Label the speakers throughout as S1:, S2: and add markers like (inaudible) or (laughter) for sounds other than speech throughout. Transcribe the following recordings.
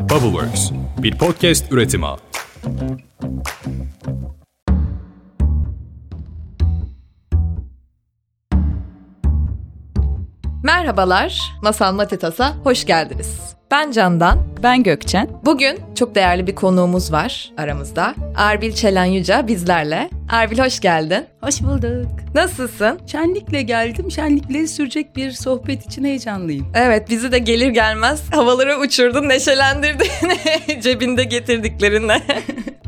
S1: Bubbleworks, bir podcast üretimi.
S2: Merhabalar, Masal Matitas'a hoş geldiniz. Ben Candan.
S3: Ben Gökçen.
S2: Bugün çok değerli bir konuğumuz var aramızda. Arbil Çelen Yüce bizlerle. Arbil hoş geldin.
S3: Hoş bulduk.
S2: Nasılsın?
S3: Şenlikle geldim. Şenlikle sürecek bir sohbet için heyecanlıyım.
S2: Evet bizi de gelir gelmez havalara uçurdun, neşelendirdin (laughs) cebinde getirdiklerinle. (laughs)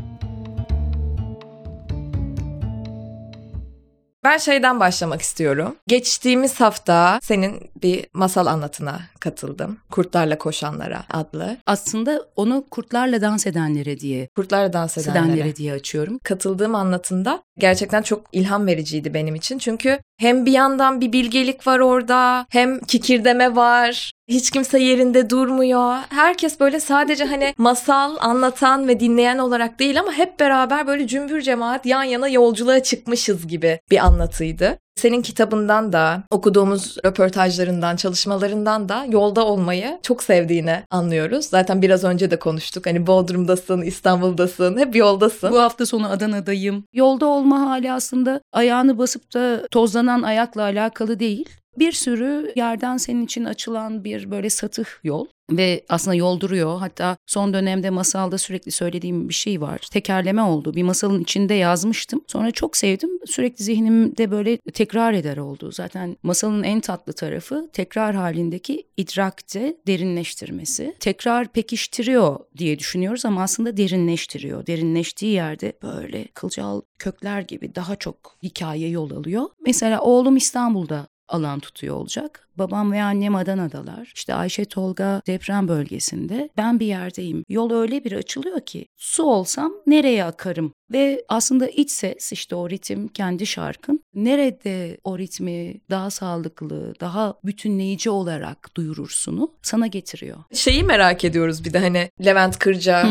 S2: Ben şeyden başlamak istiyorum. Geçtiğimiz hafta senin bir masal anlatına katıldım. Kurtlarla Koşanlara adlı.
S3: Aslında onu kurtlarla dans edenlere diye,
S2: Kurtlarla dans edenlere.
S3: edenlere diye açıyorum.
S2: Katıldığım anlatımda gerçekten çok ilham vericiydi benim için. Çünkü hem bir yandan bir bilgelik var orada, hem kikirdeme var. Hiç kimse yerinde durmuyor. Herkes böyle sadece hani (laughs) masal anlatan ve dinleyen olarak değil ama hep beraber böyle cümbür cemaat yan yana yolculuğa çıkmışız gibi bir anlatıydı. Senin kitabından da, okuduğumuz röportajlarından, çalışmalarından da yolda olmayı çok sevdiğini anlıyoruz. Zaten biraz önce de konuştuk. Hani Bodrum'dasın, İstanbul'dasın, hep yoldasın.
S3: Bu hafta sonu Adana'dayım. Yolda olma hali aslında ayağını basıp da tozlanan ayakla alakalı değil. Bir sürü yerden senin için açılan bir böyle satıh yol ve aslında yol duruyor. Hatta son dönemde masalda sürekli söylediğim bir şey var. Tekerleme oldu. Bir masalın içinde yazmıştım. Sonra çok sevdim. Sürekli zihnimde böyle tekrar eder oldu. Zaten masalın en tatlı tarafı tekrar halindeki idrakte derinleştirmesi. Tekrar pekiştiriyor diye düşünüyoruz ama aslında derinleştiriyor. Derinleştiği yerde böyle kılcal kökler gibi daha çok hikaye yol alıyor. Mesela oğlum İstanbul'da alan tutuyor olacak. Babam ve annem Adana'dalar. İşte Ayşe Tolga deprem bölgesinde. Ben bir yerdeyim. Yol öyle bir açılıyor ki su olsam nereye akarım? Ve aslında iç ses işte o ritim kendi şarkın. Nerede o ritmi daha sağlıklı, daha bütünleyici olarak duyurursunu sana getiriyor.
S2: Şeyi merak ediyoruz bir de hani Levent Kırca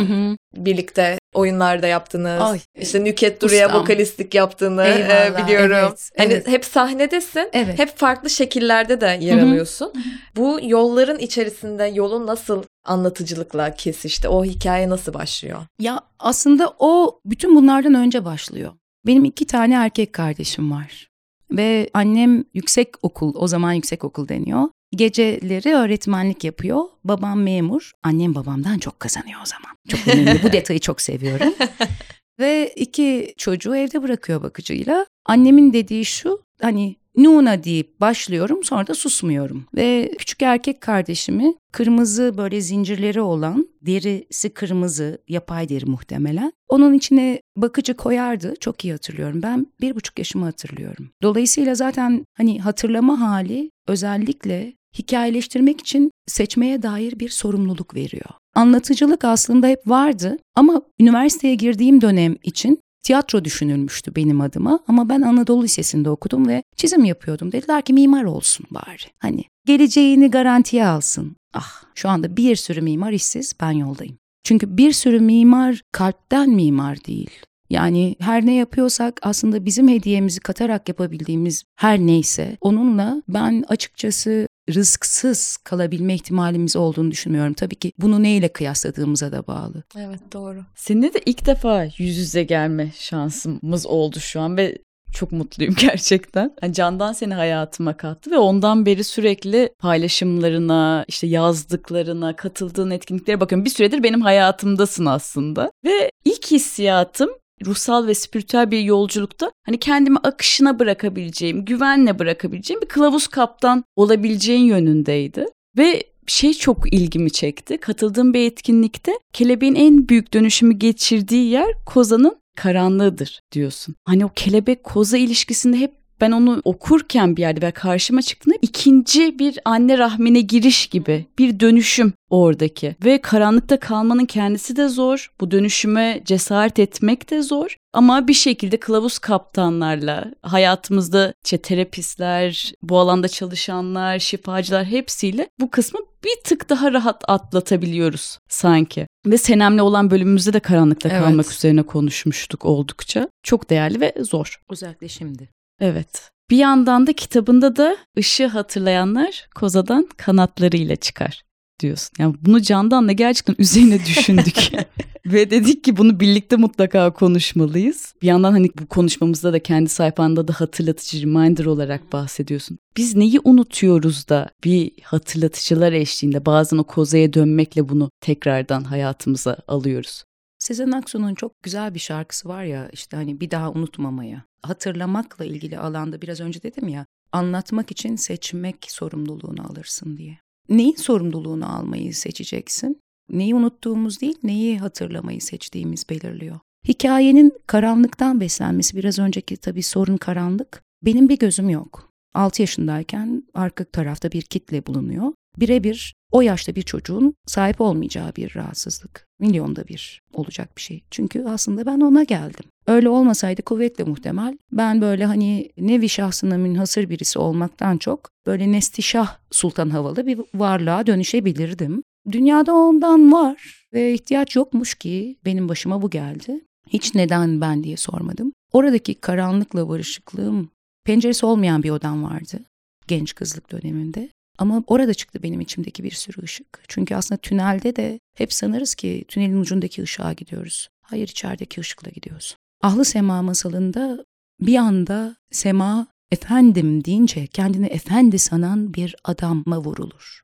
S2: birlikte oyunlarda yaptınız.
S3: Ay,
S2: işte Nüket Duru'ya
S3: ustam.
S2: vokalistlik yaptığını e,
S3: Eyvallah,
S2: biliyorum.
S3: evet,
S2: hani
S3: evet.
S2: hep sahnedesin.
S3: Evet.
S2: Hep farklı şekillerde de yer alıyorsun. Bu yolların içerisinde yolun nasıl anlatıcılıkla kesişti? O hikaye nasıl başlıyor?
S3: Ya aslında o bütün bunlardan önce başlıyor. Benim iki tane erkek kardeşim var. Ve annem yüksek okul, o zaman yüksek okul deniyor. Geceleri öğretmenlik yapıyor. Babam memur. Annem babamdan çok kazanıyor o zaman. Çok önemli. Bu detayı çok seviyorum. (laughs) Ve iki çocuğu evde bırakıyor bakıcıyla. Annemin dediği şu hani Nuna deyip başlıyorum sonra da susmuyorum. Ve küçük erkek kardeşimi kırmızı böyle zincirleri olan derisi kırmızı yapay deri muhtemelen. Onun içine bakıcı koyardı çok iyi hatırlıyorum. Ben bir buçuk yaşımı hatırlıyorum. Dolayısıyla zaten hani hatırlama hali özellikle hikayeleştirmek için seçmeye dair bir sorumluluk veriyor. Anlatıcılık aslında hep vardı ama üniversiteye girdiğim dönem için tiyatro düşünülmüştü benim adıma ama ben Anadolu Lisesi'nde okudum ve çizim yapıyordum. Dediler ki mimar olsun bari. Hani geleceğini garantiye alsın. Ah şu anda bir sürü mimar işsiz ben yoldayım. Çünkü bir sürü mimar kalpten mimar değil. Yani her ne yapıyorsak aslında bizim hediyemizi katarak yapabildiğimiz her neyse onunla ben açıkçası rızksız kalabilme ihtimalimiz olduğunu düşünmüyorum. Tabii ki bunu neyle kıyasladığımıza da bağlı.
S2: Evet doğru.
S4: Seninle de ilk defa yüz yüze gelme şansımız oldu şu an ve çok mutluyum (laughs) gerçekten. Yani Candan seni hayatıma kattı ve ondan beri sürekli paylaşımlarına, işte yazdıklarına, katıldığın etkinliklere bakıyorum. Bir süredir benim hayatımdasın aslında. Ve ilk hissiyatım ruhsal ve spiritüel bir yolculukta hani kendimi akışına bırakabileceğim, güvenle bırakabileceğim bir kılavuz kaptan olabileceğin yönündeydi. Ve şey çok ilgimi çekti. Katıldığım bir etkinlikte kelebeğin en büyük dönüşümü geçirdiği yer kozanın karanlığıdır diyorsun. Hani o kelebek koza ilişkisinde hep ben onu okurken bir yerde ve karşıma çıktığında ikinci bir anne rahmine giriş gibi bir dönüşüm oradaki. Ve karanlıkta kalmanın kendisi de zor. Bu dönüşüme cesaret etmek de zor. Ama bir şekilde kılavuz kaptanlarla hayatımızda işte terapistler, bu alanda çalışanlar, şifacılar hepsiyle bu kısmı bir tık daha rahat atlatabiliyoruz sanki. Ve Senem'le olan bölümümüzde de karanlıkta
S2: Evet.
S4: kalmak üzerine konuşmuştuk oldukça. Çok değerli ve zor.
S3: Özellikle şimdi.
S4: Evet. Bir yandan da kitabında da ışığı hatırlayanlar kozadan kanatlarıyla çıkar diyorsun. Yani bunu Candan'la gerçekten üzerine düşündük. (laughs) Ve dedik ki bunu birlikte mutlaka konuşmalıyız. Bir yandan hani bu konuşmamızda da kendi sayfanda da hatırlatıcı reminder olarak bahsediyorsun. Biz neyi unutuyoruz da bir hatırlatıcılar eşliğinde bazen o kozaya dönmekle bunu tekrardan hayatımıza alıyoruz.
S3: Sezen Aksu'nun çok güzel bir şarkısı var ya işte hani bir daha unutmamaya. Hatırlamakla ilgili alanda biraz önce dedim ya anlatmak için seçmek sorumluluğunu alırsın diye. Neyin sorumluluğunu almayı seçeceksin? Neyi unuttuğumuz değil, neyi hatırlamayı seçtiğimiz belirliyor. Hikayenin karanlıktan beslenmesi biraz önceki tabii sorun karanlık. Benim bir gözüm yok. 6 yaşındayken arka tarafta bir kitle bulunuyor. Birebir o yaşta bir çocuğun sahip olmayacağı bir rahatsızlık. Milyonda bir olacak bir şey. Çünkü aslında ben ona geldim. Öyle olmasaydı kuvvetle muhtemel ben böyle hani nevi şahsına münhasır birisi olmaktan çok böyle nestişah sultan havalı bir varlığa dönüşebilirdim. Dünyada ondan var ve ihtiyaç yokmuş ki benim başıma bu geldi. Hiç neden ben diye sormadım. Oradaki karanlıkla barışıklığım, penceresi olmayan bir odam vardı genç kızlık döneminde. Ama orada çıktı benim içimdeki bir sürü ışık. Çünkü aslında tünelde de hep sanırız ki tünelin ucundaki ışığa gidiyoruz. Hayır içerideki ışıkla gidiyoruz. Ahlı Sema masalında bir anda Sema efendim deyince kendini efendi sanan bir adama vurulur.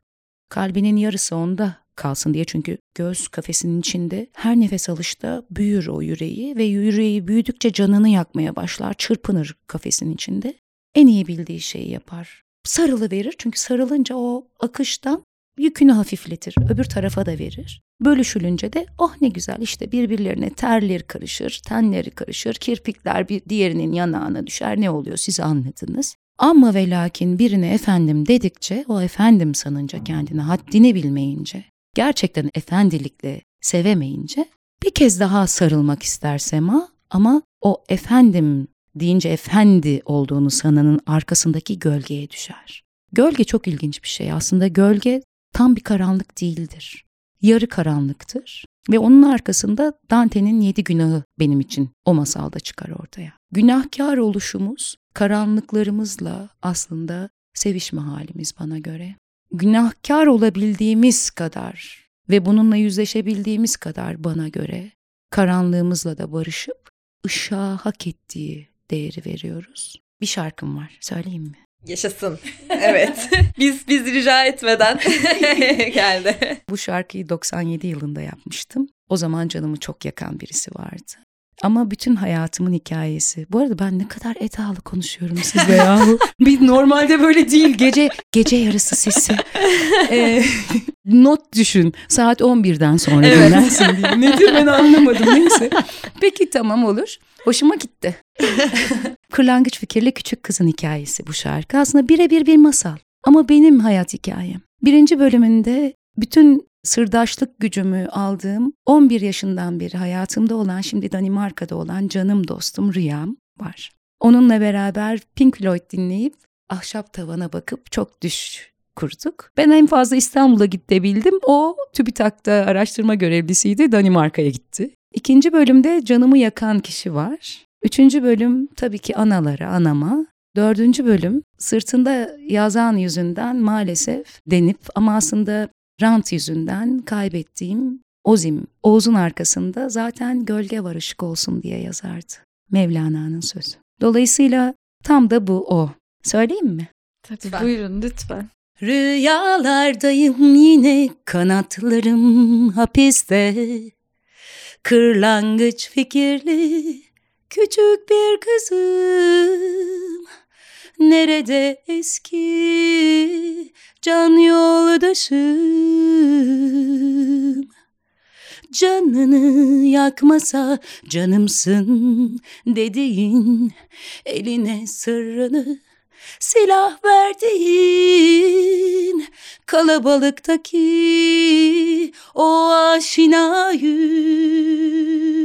S3: Kalbinin yarısı onda kalsın diye çünkü göz kafesinin içinde her nefes alışta büyür o yüreği ve yüreği büyüdükçe canını yakmaya başlar, çırpınır kafesin içinde. En iyi bildiği şeyi yapar. Sarılı verir çünkü sarılınca o akıştan yükünü hafifletir, öbür tarafa da verir. Bölüşülünce de oh ne güzel işte birbirlerine terler karışır, tenleri karışır, kirpikler bir diğerinin yanağına düşer ne oluyor siz anladınız. Ama ve lakin birine efendim dedikçe o efendim sanınca kendine haddini bilmeyince, gerçekten efendilikle sevemeyince bir kez daha sarılmak ister Sema ama o efendim deyince efendi olduğunu sananın arkasındaki gölgeye düşer. Gölge çok ilginç bir şey. Aslında gölge tam bir karanlık değildir. Yarı karanlıktır ve onun arkasında Dante'nin yedi günahı benim için o masalda çıkar ortaya. Günahkar oluşumuz karanlıklarımızla aslında sevişme halimiz bana göre. Günahkar olabildiğimiz kadar ve bununla yüzleşebildiğimiz kadar bana göre karanlığımızla da barışıp ışığa hak ettiği değeri veriyoruz. Bir şarkım var, söyleyeyim mi?
S2: Yaşasın. Evet. (laughs) biz biz rica etmeden (laughs) geldi.
S3: Bu şarkıyı 97 yılında yapmıştım. O zaman canımı çok yakan birisi vardı. Ama bütün hayatımın hikayesi. Bu arada ben ne kadar etalı konuşuyorum sizle yahu. (laughs) Bir normalde böyle değil. Gece gece yarısı sesi. (laughs) Ee, (laughs) not düşün. Saat 11'den sonra evet. dinlersin diye. Nedir ben anlamadım neyse. Peki tamam olur. Hoşuma gitti. Kırlangıç fikirli küçük kızın hikayesi bu şarkı. Aslında birebir bir masal. Ama benim hayat hikayem. Birinci bölümünde bütün sırdaşlık gücümü aldığım 11 yaşından beri hayatımda olan şimdi Danimarka'da olan canım dostum Rüyam var. Onunla beraber Pink Floyd dinleyip ahşap tavana bakıp çok düş kurduk. Ben en fazla İstanbul'a gidebildim. O TÜBİTAK'ta araştırma görevlisiydi. Danimarka'ya gitti. İkinci bölümde canımı yakan kişi var. Üçüncü bölüm tabii ki analara, anama. Dördüncü bölüm sırtında yazan yüzünden maalesef denip ama aslında rant yüzünden kaybettiğim Ozim, Oğuz'un arkasında zaten gölge var ışık olsun diye yazardı. Mevlana'nın sözü. Dolayısıyla tam da bu o. Söyleyeyim mi?
S4: Tabii lütfen. buyurun lütfen.
S3: Rüyalardayım yine kanatlarım hapiste. Kırlangıç fikirli küçük bir kızım. Nerede eski can yoldaşım? Canını yakmasa canımsın dediğin eline sırrını silah verdiğin kalabalıktaki o aşina yüz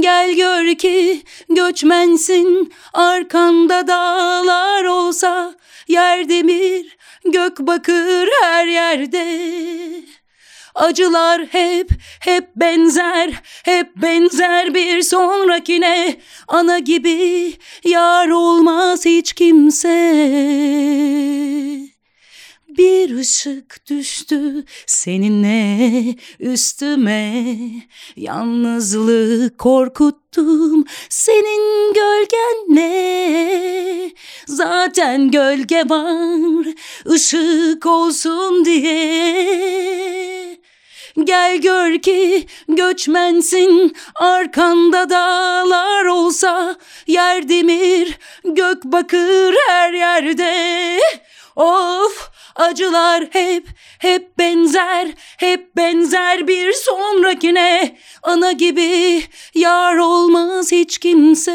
S3: Gel gör ki göçmensin arkanda dağlar olsa yer demir gök bakır her yerde. Acılar hep hep benzer hep benzer bir sonrakine. Ana gibi yar olmaz hiç kimse bir ışık düştü seninle üstüme. Yalnızlığı korkuttum senin gölgenle. Zaten gölge var ışık olsun diye. Gel gör ki göçmensin arkanda dağlar olsa Yer demir gök bakır her yerde. Of acılar hep hep benzer hep benzer bir sonrakine Ana gibi yar olmaz hiç kimse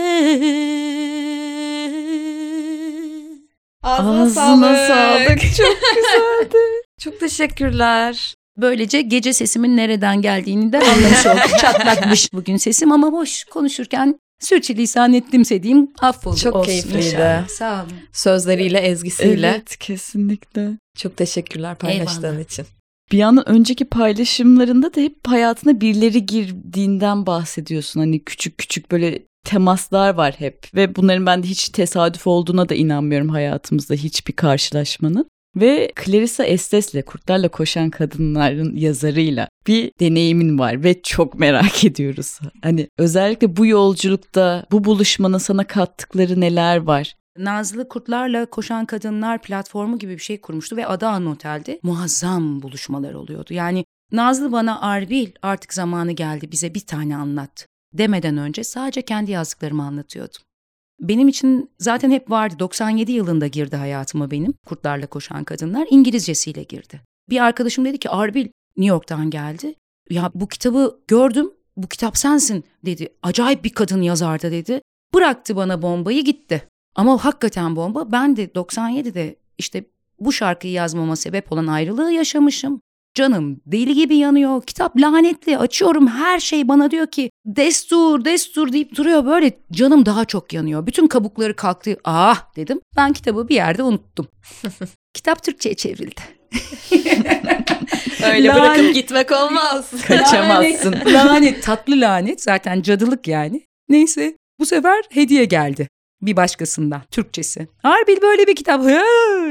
S2: Ağzına,
S4: Ağzına sağlık. (laughs) Çok güzeldi.
S2: Çok teşekkürler.
S3: Böylece gece sesimin nereden geldiğini de anlamış olduk. (laughs) Çatlakmış bugün sesim ama boş konuşurken sürçülisan ettimse diyeyim affola
S2: Çok
S3: olsun
S2: keyifliydi.
S3: inşallah. Sağ olun.
S2: Sözleriyle, ezgisiyle.
S4: Evet kesinlikle.
S2: Çok teşekkürler paylaştığın
S3: Eyvallah.
S2: için.
S4: Bir yandan önceki paylaşımlarında da hep hayatına birileri girdiğinden bahsediyorsun. Hani küçük küçük böyle temaslar var hep ve bunların ben de hiç tesadüf olduğuna da inanmıyorum hayatımızda hiçbir karşılaşmanın. Ve Clarissa Estes'le Kurtlarla Koşan Kadınların yazarıyla bir deneyimin var ve çok merak (laughs) ediyoruz. Hani özellikle bu yolculukta bu buluşmanın sana kattıkları neler var?
S3: Nazlı Kurtlarla Koşan Kadınlar platformu gibi bir şey kurmuştu ve Adağan Otel'de muazzam buluşmalar oluyordu. Yani Nazlı bana Arbil artık zamanı geldi bize bir tane anlat demeden önce sadece kendi yazdıklarımı anlatıyordum. Benim için zaten hep vardı. 97 yılında girdi hayatıma benim. Kurtlarla Koşan Kadınlar İngilizcesiyle girdi. Bir arkadaşım dedi ki Arbil New York'tan geldi. Ya bu kitabı gördüm. Bu kitap sensin dedi. Acayip bir kadın yazardı dedi. Bıraktı bana bombayı gitti. Ama hakikaten bomba. Ben de 97'de işte bu şarkıyı yazmama sebep olan ayrılığı yaşamışım. Canım deli gibi yanıyor. Kitap lanetli. Açıyorum her şey bana diyor ki destur destur deyip duruyor. Böyle canım daha çok yanıyor. Bütün kabukları kalktı. Ah dedim. Ben kitabı bir yerde unuttum. (laughs) Kitap Türkçe'ye çevrildi. (laughs)
S2: Öyle
S3: Lanet.
S2: bırakıp gitmek olmaz. (laughs)
S4: Kaçamazsın.
S3: Lanet, lanet, tatlı lanet. Zaten cadılık yani. Neyse bu sefer hediye geldi. Bir başkasından Türkçesi. Harbil böyle bir kitap hı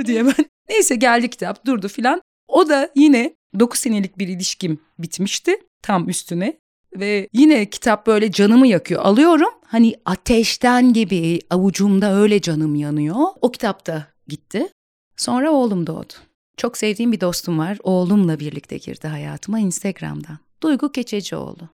S3: diye ben. Neyse geldi kitap durdu filan. O da yine 9 senelik bir ilişkim bitmişti tam üstüne. Ve yine kitap böyle canımı yakıyor. Alıyorum hani ateşten gibi avucumda öyle canım yanıyor. O kitap da gitti. Sonra oğlum doğdu. Çok sevdiğim bir dostum var. Oğlumla birlikte girdi hayatıma Instagram'dan. Duygu Keçecioğlu.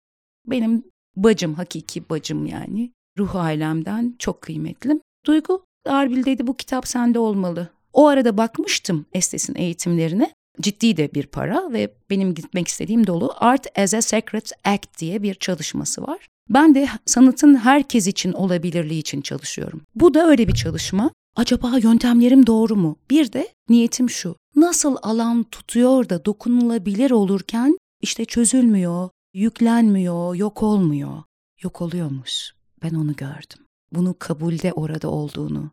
S3: Benim bacım, hakiki bacım yani. Ruh ailemden çok kıymetlim. Duygu, Arbil dedi bu kitap sende olmalı. O arada bakmıştım Estes'in eğitimlerine. Ciddi de bir para ve benim gitmek istediğim dolu Art as a Sacred Act diye bir çalışması var. Ben de sanatın herkes için olabilirliği için çalışıyorum. Bu da öyle bir çalışma. Acaba yöntemlerim doğru mu? Bir de niyetim şu. Nasıl alan tutuyor da dokunulabilir olurken işte çözülmüyor, yüklenmiyor, yok olmuyor. Yok oluyormuş. Ben onu gördüm. Bunu kabulde orada olduğunu.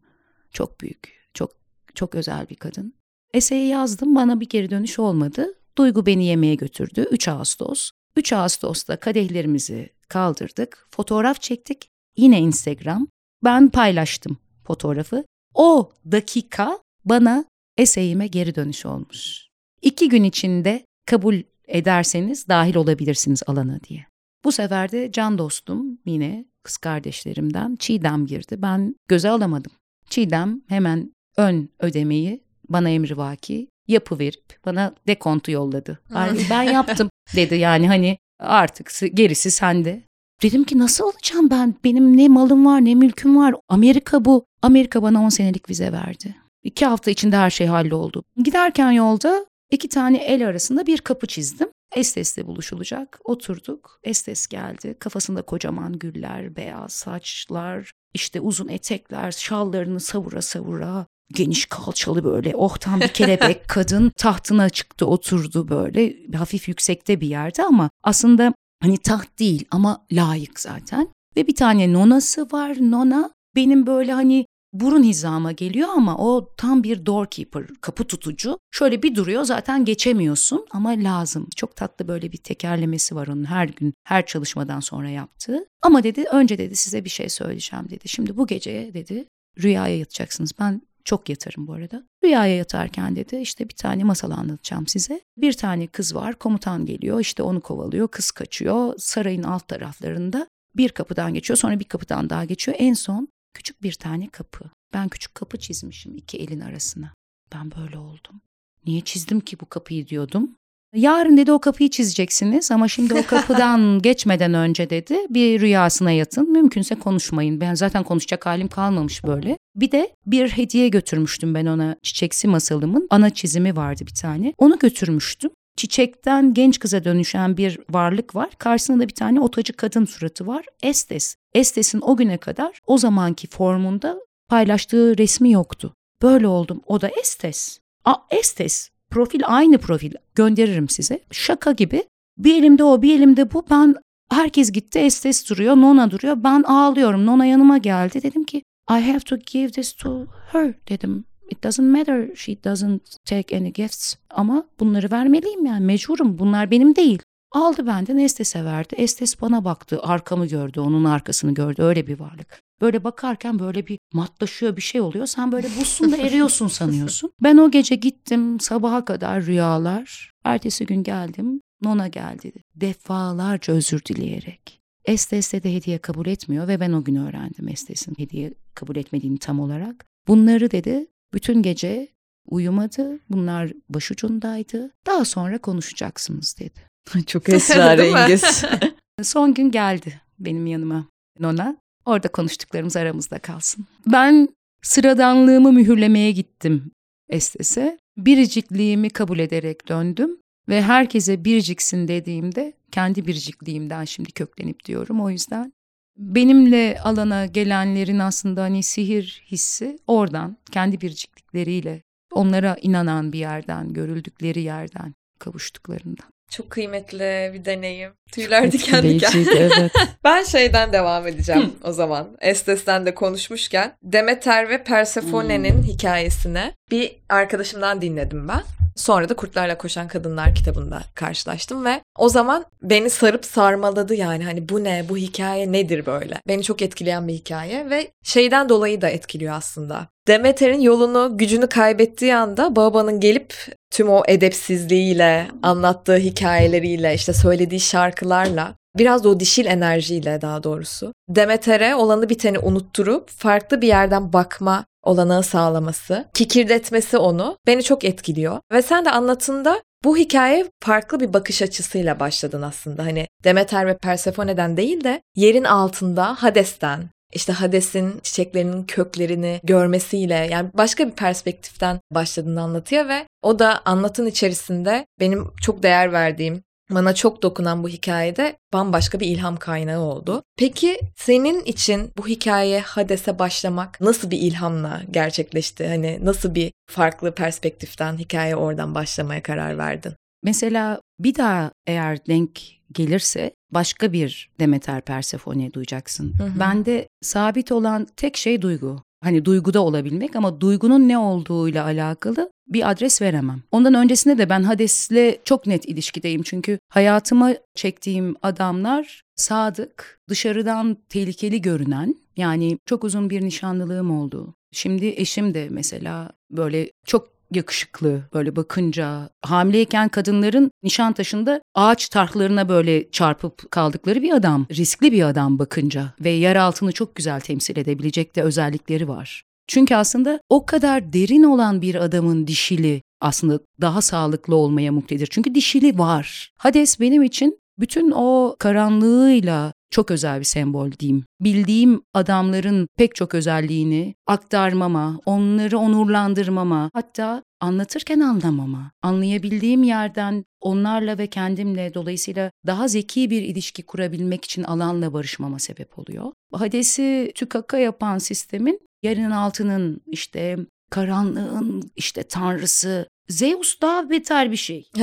S3: Çok büyük, çok çok özel bir kadın. Eseyi yazdım bana bir geri dönüş olmadı. Duygu beni yemeğe götürdü 3 Ağustos. 3 Ağustos'ta kadehlerimizi kaldırdık, fotoğraf çektik. Yine Instagram. Ben paylaştım fotoğrafı. O dakika bana eseyime geri dönüş olmuş. İki gün içinde kabul ederseniz dahil olabilirsiniz alana diye. Bu sefer de can dostum yine kız kardeşlerimden Çiğdem girdi. Ben göze alamadım. Çiğdem hemen ön ödemeyi bana emrivaki yapıverip bana dekontu yolladı. Ay, ben yaptım (laughs) dedi yani hani artık gerisi sende. Dedim ki nasıl alacağım ben? Benim ne malım var ne mülküm var. Amerika bu. Amerika bana 10 senelik vize verdi. İki hafta içinde her şey halloldu. Giderken yolda iki tane el arasında bir kapı çizdim. Estes'le buluşulacak. Oturduk. Estes geldi. Kafasında kocaman güller, beyaz saçlar, işte uzun etekler, şallarını savura savura. Geniş kalçalı böyle oh tam bir kelebek (laughs) kadın tahtına çıktı oturdu böyle hafif yüksekte bir yerde ama aslında hani taht değil ama layık zaten. Ve bir tane nonası var nona benim böyle hani burun hizama geliyor ama o tam bir doorkeeper, kapı tutucu. Şöyle bir duruyor zaten geçemiyorsun ama lazım. Çok tatlı böyle bir tekerlemesi var onun her gün, her çalışmadan sonra yaptığı. Ama dedi önce dedi size bir şey söyleyeceğim dedi. Şimdi bu geceye dedi rüyaya yatacaksınız. Ben Çok yatarım bu arada. Rüyaya yatarken dedi işte bir tane masal anlatacağım size. Bir tane kız var komutan geliyor işte onu kovalıyor kız kaçıyor sarayın alt taraflarında bir kapıdan geçiyor sonra bir kapıdan daha geçiyor en son küçük bir tane kapı. Ben küçük kapı çizmişim iki elin arasına. Ben böyle oldum. Niye çizdim ki bu kapıyı diyordum. Yarın dedi o kapıyı çizeceksiniz ama şimdi o (laughs) kapıdan geçmeden önce dedi bir rüyasına yatın. Mümkünse konuşmayın. Ben zaten konuşacak halim kalmamış böyle. Bir de bir hediye götürmüştüm ben ona çiçeksi masalımın. Ana çizimi vardı bir tane. Onu götürmüştüm. Çiçekten genç kıza dönüşen bir varlık var. Karşısında da bir tane otacı kadın suratı var. Estes. Estes'in o güne kadar o zamanki formunda paylaştığı resmi yoktu. Böyle oldum. O da Estes. A Estes. Profil aynı profil. Gönderirim size. Şaka gibi. Bir elimde o, bir elimde bu. Ben herkes gitti. Estes duruyor, Nona duruyor. Ben ağlıyorum. Nona yanıma geldi. Dedim ki I have to give this to her dedim. It doesn't matter she doesn't take any gifts. Ama bunları vermeliyim yani mecburum. Bunlar benim değil. Aldı benden Estes'e verdi. Estes bana baktı. Arkamı gördü, onun arkasını gördü. Öyle bir varlık. Böyle bakarken böyle bir matlaşıyor bir şey oluyor. Sen böyle buzsun da eriyorsun sanıyorsun. (laughs) Ben o gece gittim sabaha kadar rüyalar. Ertesi gün geldim. Nona geldi. Defalarca özür dileyerek. Estes de hediye kabul etmiyor ve ben o gün öğrendim Estes'in hediye kabul etmediğini tam olarak. Bunları dedi bütün gece uyumadı. Bunlar başucundaydı. Daha sonra konuşacaksınız dedi.
S4: Çok (laughs) esrarengiz. (laughs)
S3: Son gün geldi benim yanıma Nona. Orada konuştuklarımız aramızda kalsın. Ben sıradanlığımı mühürlemeye gittim Estes'e. Biricikliğimi kabul ederek döndüm. Ve herkese biriciksin dediğimde kendi biricikliğimden şimdi köklenip diyorum. O yüzden benimle alana gelenlerin aslında hani sihir hissi oradan kendi biriciklikleriyle onlara inanan bir yerden, görüldükleri yerden, kavuştuklarından.
S2: Çok kıymetli bir deneyim. Tüyler diken diken.
S4: evet. (laughs)
S2: ben şeyden devam edeceğim o zaman. Estes'ten de konuşmuşken. Demeter ve Persephone'nin hmm. hikayesine bir arkadaşımdan dinledim ben. Sonra da Kurtlarla Koşan Kadınlar kitabında karşılaştım ve o zaman beni sarıp sarmaladı yani hani bu ne bu hikaye nedir böyle. Beni çok etkileyen bir hikaye ve şeyden dolayı da etkiliyor aslında. Demeter'in yolunu, gücünü kaybettiği anda babanın gelip tüm o edepsizliğiyle, anlattığı hikayeleriyle, işte söylediği şarkılarla biraz da o dişil enerjiyle daha doğrusu Demeter'e olanı biteni unutturup farklı bir yerden bakma olanağı sağlaması, kikirdetmesi onu beni çok etkiliyor. Ve sen de anlatında bu hikaye farklı bir bakış açısıyla başladın aslında. Hani Demeter ve Persephone'den değil de yerin altında Hades'ten, işte Hades'in çiçeklerinin köklerini görmesiyle yani başka bir perspektiften başladığını anlatıyor ve o da anlatın içerisinde benim çok değer verdiğim bana çok dokunan bu hikayede bambaşka bir ilham kaynağı oldu. Peki senin için bu hikaye Hades'e başlamak nasıl bir ilhamla gerçekleşti? Hani nasıl bir farklı perspektiften hikaye oradan başlamaya karar verdin?
S3: Mesela bir daha eğer denk gelirse başka bir Demeter Persefone duyacaksın. Hı hı. Bende sabit olan tek şey duygu. Hani duyguda olabilmek ama duygunun ne olduğuyla alakalı bir adres veremem. Ondan öncesinde de ben Hades'le çok net ilişkideyim. Çünkü hayatıma çektiğim adamlar sadık, dışarıdan tehlikeli görünen yani çok uzun bir nişanlılığım oldu. Şimdi eşim de mesela böyle çok yakışıklı böyle bakınca hamileyken kadınların Nişantaşı'nda ağaç tarhlarına böyle çarpıp kaldıkları bir adam. Riskli bir adam bakınca ve yer altını çok güzel temsil edebilecek de özellikleri var. Çünkü aslında o kadar derin olan bir adamın dişili aslında daha sağlıklı olmaya muktedir. Çünkü dişili var. Hades benim için bütün o karanlığıyla çok özel bir sembol diyeyim. Bildiğim adamların pek çok özelliğini aktarmama, onları onurlandırmama, hatta anlatırken anlamama, anlayabildiğim yerden onlarla ve kendimle dolayısıyla daha zeki bir ilişki kurabilmek için alanla barışmama sebep oluyor. Hades'i tükaka yapan sistemin yerin altının işte karanlığın işte tanrısı Zeus daha beter bir şey. (laughs)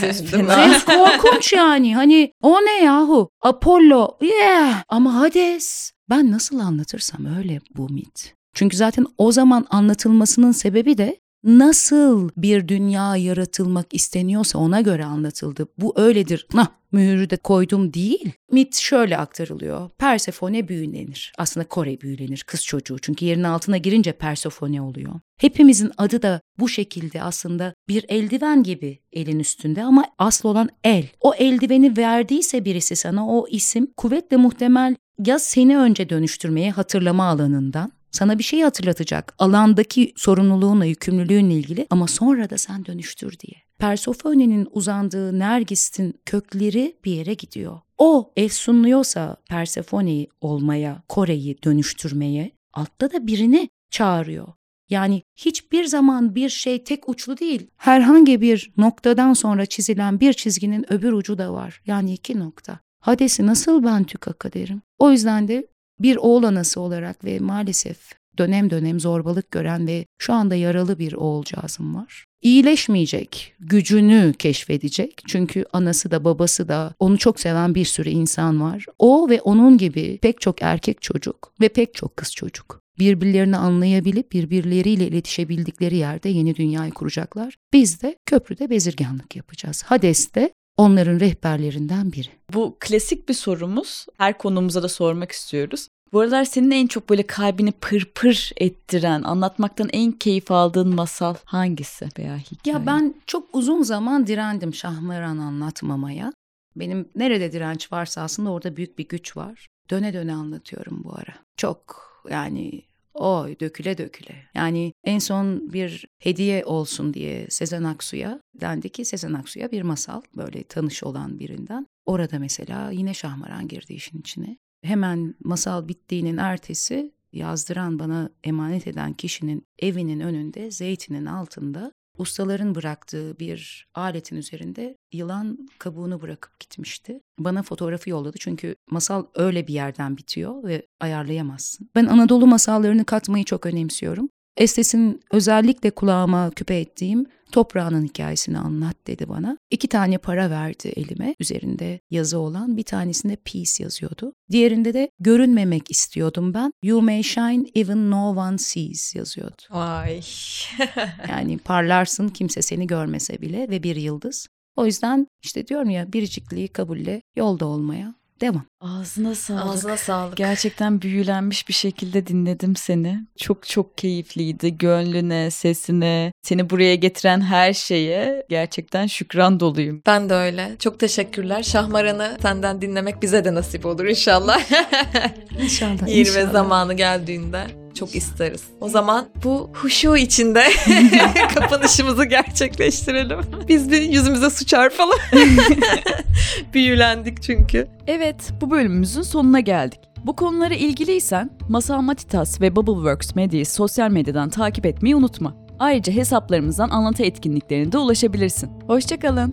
S3: Zeus (laughs) korkunç yani. Hani o ne yahu? Apollo. Yeah. Ama Hades. Ben nasıl anlatırsam öyle bu mit. Çünkü zaten o zaman anlatılmasının sebebi de nasıl bir dünya yaratılmak isteniyorsa ona göre anlatıldı. Bu öyledir. Nah mühürü de koydum değil. Mit şöyle aktarılıyor. Persefone büyülenir. Aslında Kore büyülenir kız çocuğu. Çünkü yerin altına girince Persefone oluyor. Hepimizin adı da bu şekilde aslında bir eldiven gibi elin üstünde ama asıl olan el. O eldiveni verdiyse birisi sana o isim kuvvetle muhtemel ya seni önce dönüştürmeye hatırlama alanından sana bir şey hatırlatacak alandaki sorumluluğunla, yükümlülüğünle ilgili ama sonra da sen dönüştür diye. Persophone'nin uzandığı Nergis'in kökleri bir yere gidiyor. O efsunluyorsa Persephone'yi olmaya, Kore'yi dönüştürmeye, altta da birini çağırıyor. Yani hiçbir zaman bir şey tek uçlu değil. Herhangi bir noktadan sonra çizilen bir çizginin öbür ucu da var. Yani iki nokta. Hades'i nasıl ben tükaka derim? O yüzden de bir oğul anası olarak ve maalesef dönem dönem zorbalık gören ve şu anda yaralı bir oğulcağızım var. İyileşmeyecek, gücünü keşfedecek. Çünkü anası da babası da onu çok seven bir sürü insan var. O ve onun gibi pek çok erkek çocuk ve pek çok kız çocuk birbirlerini anlayabilip birbirleriyle iletişebildikleri yerde yeni dünyayı kuracaklar. Biz de köprüde bezirganlık yapacağız. Hades de onların rehberlerinden biri.
S4: Bu klasik bir sorumuz. Her konumuza da sormak istiyoruz. Bu aralar senin en çok böyle kalbini pırpır ettiren, anlatmaktan en keyif aldığın masal hangisi veya hikaye?
S3: Ya ben çok uzun zaman direndim Şahmeran anlatmamaya. Benim nerede direnç varsa aslında orada büyük bir güç var. Döne döne anlatıyorum bu ara. Çok yani oy döküle döküle. Yani en son bir hediye olsun diye Sezen Aksu'ya dendi ki Sezen Aksu'ya bir masal böyle tanış olan birinden. Orada mesela yine Şahmaran girdi işin içine. Hemen masal bittiğinin ertesi yazdıran bana emanet eden kişinin evinin önünde zeytinin altında ustaların bıraktığı bir aletin üzerinde yılan kabuğunu bırakıp gitmişti. Bana fotoğrafı yolladı çünkü masal öyle bir yerden bitiyor ve ayarlayamazsın. Ben Anadolu masallarını katmayı çok önemsiyorum. Estes'in özellikle kulağıma küpe ettiğim toprağının hikayesini anlat dedi bana. İki tane para verdi elime üzerinde yazı olan bir tanesinde peace yazıyordu. Diğerinde de görünmemek istiyordum ben. You may shine even no one sees yazıyordu.
S2: Vay. (laughs)
S3: yani parlarsın kimse seni görmese bile ve bir yıldız. O yüzden işte diyorum ya biricikliği kabulle yolda olmaya Devam.
S4: Ağzına sağlık.
S2: Ağzına sağlık.
S4: Gerçekten büyülenmiş bir şekilde dinledim seni. Çok çok keyifliydi. Gönlüne, sesine, seni buraya getiren her şeye gerçekten şükran doluyum.
S2: Ben de öyle. Çok teşekkürler. Şahmaran'ı senden dinlemek bize de nasip olur inşallah. (laughs)
S3: İnşallah.
S2: Yeri
S3: inşallah.
S2: ve zamanı geldiğinde çok isteriz. O zaman bu huşu içinde (laughs) kapanışımızı gerçekleştirelim. Biz bir yüzümüze su çarpalım. (laughs) Büyülendik çünkü.
S4: Evet, bu bölümümüzün sonuna geldik. Bu konulara ilgiliysen Masal Matitas ve Bubbleworks Medya'yı sosyal medyadan takip etmeyi unutma. Ayrıca hesaplarımızdan anlatı etkinliklerine de ulaşabilirsin. Hoşçakalın.